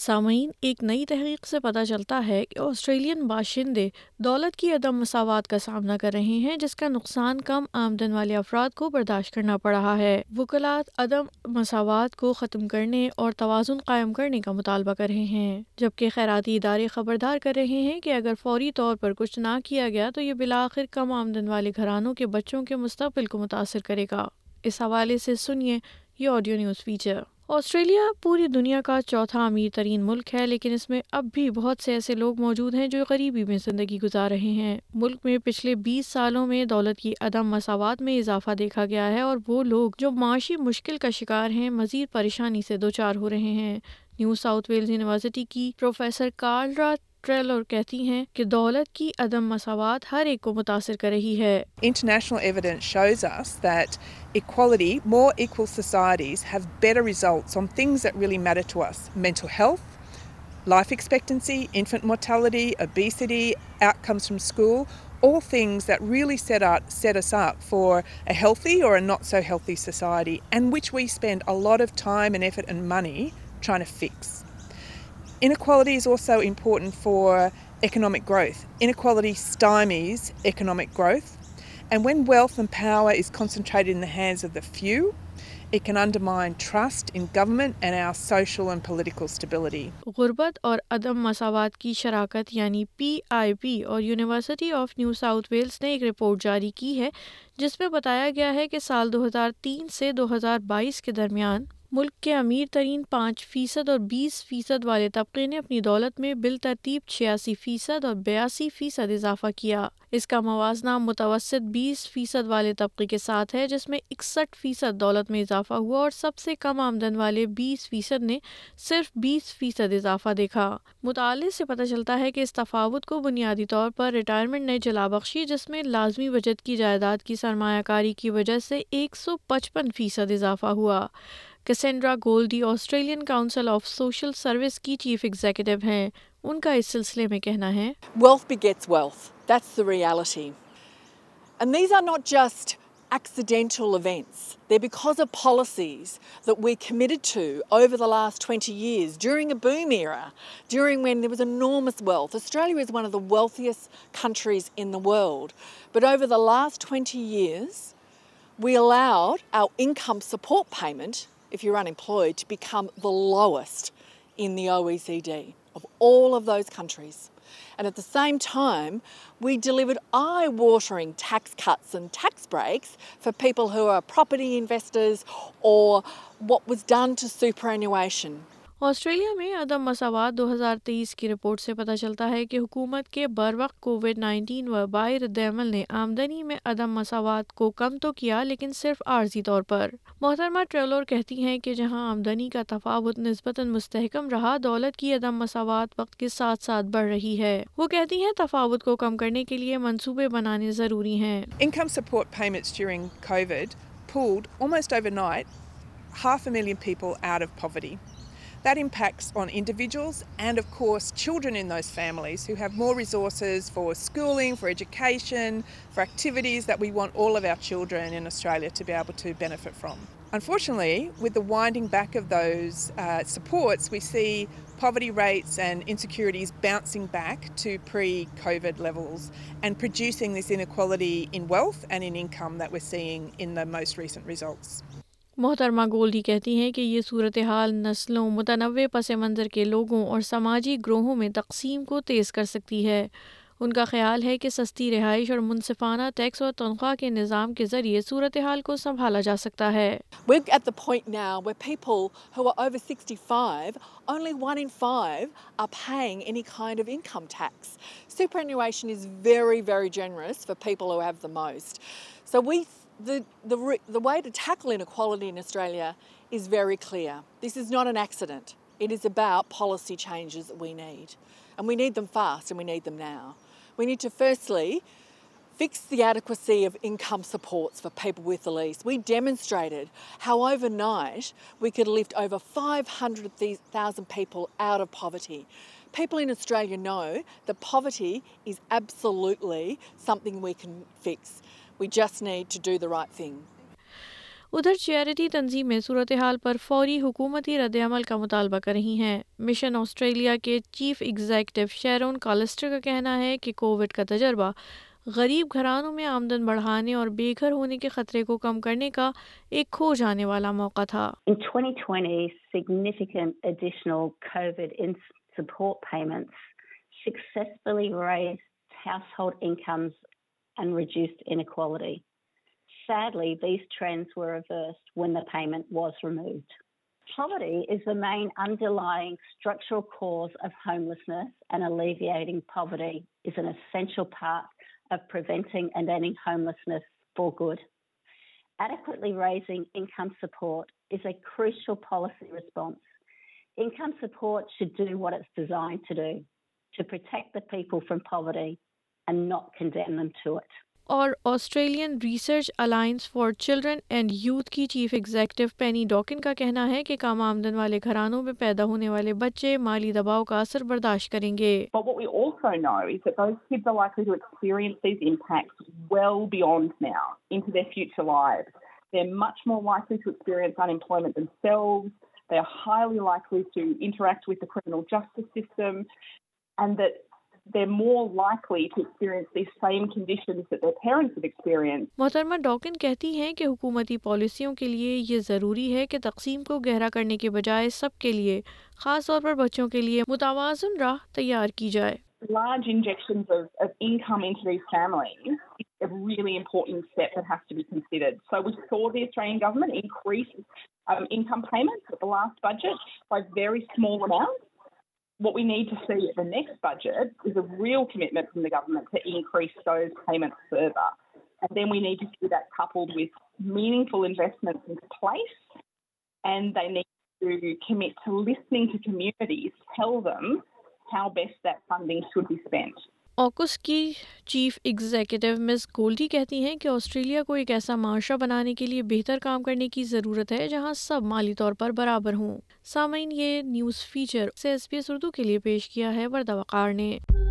سامعین ایک نئی تحقیق سے پتہ چلتا ہے کہ آسٹریلین باشندے دولت کی عدم مساوات کا سامنا کر رہے ہیں جس کا نقصان کم آمدن والے افراد کو برداشت کرنا پڑ رہا ہے وکلات عدم مساوات کو ختم کرنے اور توازن قائم کرنے کا مطالبہ کر رہے ہیں جبکہ خیراتی ادارے خبردار کر رہے ہیں کہ اگر فوری طور پر کچھ نہ کیا گیا تو یہ بالآخر کم آمدن والے گھرانوں کے بچوں کے مستقبل کو متاثر کرے گا اس حوالے سے سنیے یہ آڈیو نیوز فیچر آسٹریلیا پوری دنیا کا چوتھا امیر ترین ملک ہے لیکن اس میں اب بھی بہت سے ایسے لوگ موجود ہیں جو غریبی میں زندگی گزار رہے ہیں ملک میں پچھلے بیس سالوں میں دولت کی عدم مساوات میں اضافہ دیکھا گیا ہے اور وہ لوگ جو معاشی مشکل کا شکار ہیں مزید پریشانی سے دوچار ہو رہے ہیں نیو ساؤتھ ویلز یونیورسٹی کی پروفیسر کارل رات کہتی ہیں کہ دولت کی عدم مساوات ہر ایک کو متاثر کر رہی ہے international evidence shows as as that that more societies have better results on things matter to mental health life expectancy mortality obesity from school Inequality Inequality is is also important for economic economic growth. growth. stymies And and and and when wealth power concentrated in in the the hands of few, it can undermine trust government our social political stability. غربت اور عدم مساوات کی شراکت یعنی پی I P اور University of New South Wales نے ایک رپورٹ جاری کی ہے جس میں بتایا گیا ہے کہ سال دو ہزار تین سے دو ہزار بائیس کے درمیان ملک کے امیر ترین پانچ فیصد اور بیس فیصد والے طبقے نے اپنی دولت میں بالترتیب ترتیب چھیاسی فیصد اور بیاسی فیصد اضافہ کیا اس کا موازنہ متوسط بیس فیصد والے طبقے کے ساتھ ہے جس میں اکسٹھ فیصد دولت میں اضافہ ہوا اور سب سے کم آمدن والے بیس فیصد نے صرف بیس فیصد اضافہ دیکھا مطالعے سے پتہ چلتا ہے کہ اس تفاوت کو بنیادی طور پر ریٹائرمنٹ نے جلا بخشی جس میں لازمی بجٹ کی جائیداد کی سرمایہ کاری کی وجہ سے ایک سو پچپن فیصد اضافہ ہوا Cassandra Goldie Australian Council of Social Service کی چیف ایگزیکٹو ہیں ان کا اس سلسلے میں کہنا ہے دیٹس فائمنٹ if you're unemployed, to become the lowest in the OECD of all of those countries. And at the same time, we delivered eye-watering tax cuts and tax breaks for people who are property investors, or what was done to superannuation. Australia میں عدم مساوات دو ہزار تیئیس کی report سے پتہ چلتا ہے کہ حکومت کے بر وقت کووڈ نائنٹین عمل نے آمدنی میں عدم مساوات کو کم تو کیا لیکن صرف عارضی طور پر محترمہ کہتی ہیں کہ جہاں آمدنی کا تفاوت نسبتاً مستحکم رہا دولت کی عدم مساوات وقت کے ساتھ ساتھ بڑھ رہی ہے وہ کہتی ہیں تفاوت کو کم کرنے کے لیے منصوبے بنانے ضروری ہیں income That impacts on individuals and, of course, children in those families who have more resources for schooling, for education, for activities that we want all of our children in Australia to be able to benefit from. Unfortunately, with the winding back of those uh, supports, we see poverty rates and insecurities bouncing back to pre-COVID levels and producing this inequality in wealth and in income that we're seeing in the most recent results. محترمہ گولڈی کہتی ہیں کہ یہ صورتحال نسلوں متنوع پس منظر کے لوگوں اور سماجی گروہوں میں تقسیم کو تیز کر سکتی ہے ان کا خیال ہے کہ سستی رہائش اور منصفانہ ٹیکس اور تنخواہ کے نظام کے ذریعے صورتحال کو سنبھالا جا سکتا ہے We need to firstly fix the adequacy of income supports for people with the lease. We demonstrated how overnight we could lift over 500,000 people out of poverty. People in Australia know that poverty is absolutely something we can fix. We just need to do the right thing. ادھر چیئرٹی تنظیمیں صورتحال پر فوری حکومتی رد عمل کا مطالبہ کر رہی ہیں مشن آسٹریلیا کے چیف ایگزیکٹو شیرون کالسٹر کا کہنا ہے کہ کووڈ کا تجربہ غریب گھرانوں میں آمدن بڑھانے اور بے گھر ہونے کے خطرے کو کم کرنے کا ایک کھو جانے والا موقع تھا In 2020, successfully rise household incomes and reduced inequality sadly, these trends were reversed when the payment was removed. Poverty is the main underlying structural cause of homelessness and alleviating poverty is an essential part of preventing and ending homelessness for good. Adequately raising income support is a crucial policy response. Income support should do what it's designed to do, to protect the people from poverty and not condemn them to it. اور Australian Research Alliance for Children and Youth کی chief executive Penny Dakin کا کہنا ہے کہ کم آمدن والے گھرانوں میں پیدا ہونے والے بچے مالی دباؤ کا اثر برداشت کریں گے محترمہ ڈاکن کہتی ہیں کہ حکومتی پالیسیوں کے لیے یہ ضروری ہے کہ تقسیم کو گہرا کرنے کے بجائے سب کے لیے خاص طور پر بچوں کے لیے متوازن راہ تیار کی جائے وی نیٹو سی دا نیکسٹ بجے اس وی او کھیت متن گنٹ ہے اوکس کی چیف ایگزیکٹو مس گولڈی کہتی ہیں کہ آسٹریلیا کو ایک ایسا معاشرہ بنانے کے لیے بہتر کام کرنے کی ضرورت ہے جہاں سب مالی طور پر برابر ہوں سامعین یہ نیوز فیچر سے ایس پی ایس اردو کے لیے پیش کیا ہے وردہ وقار نے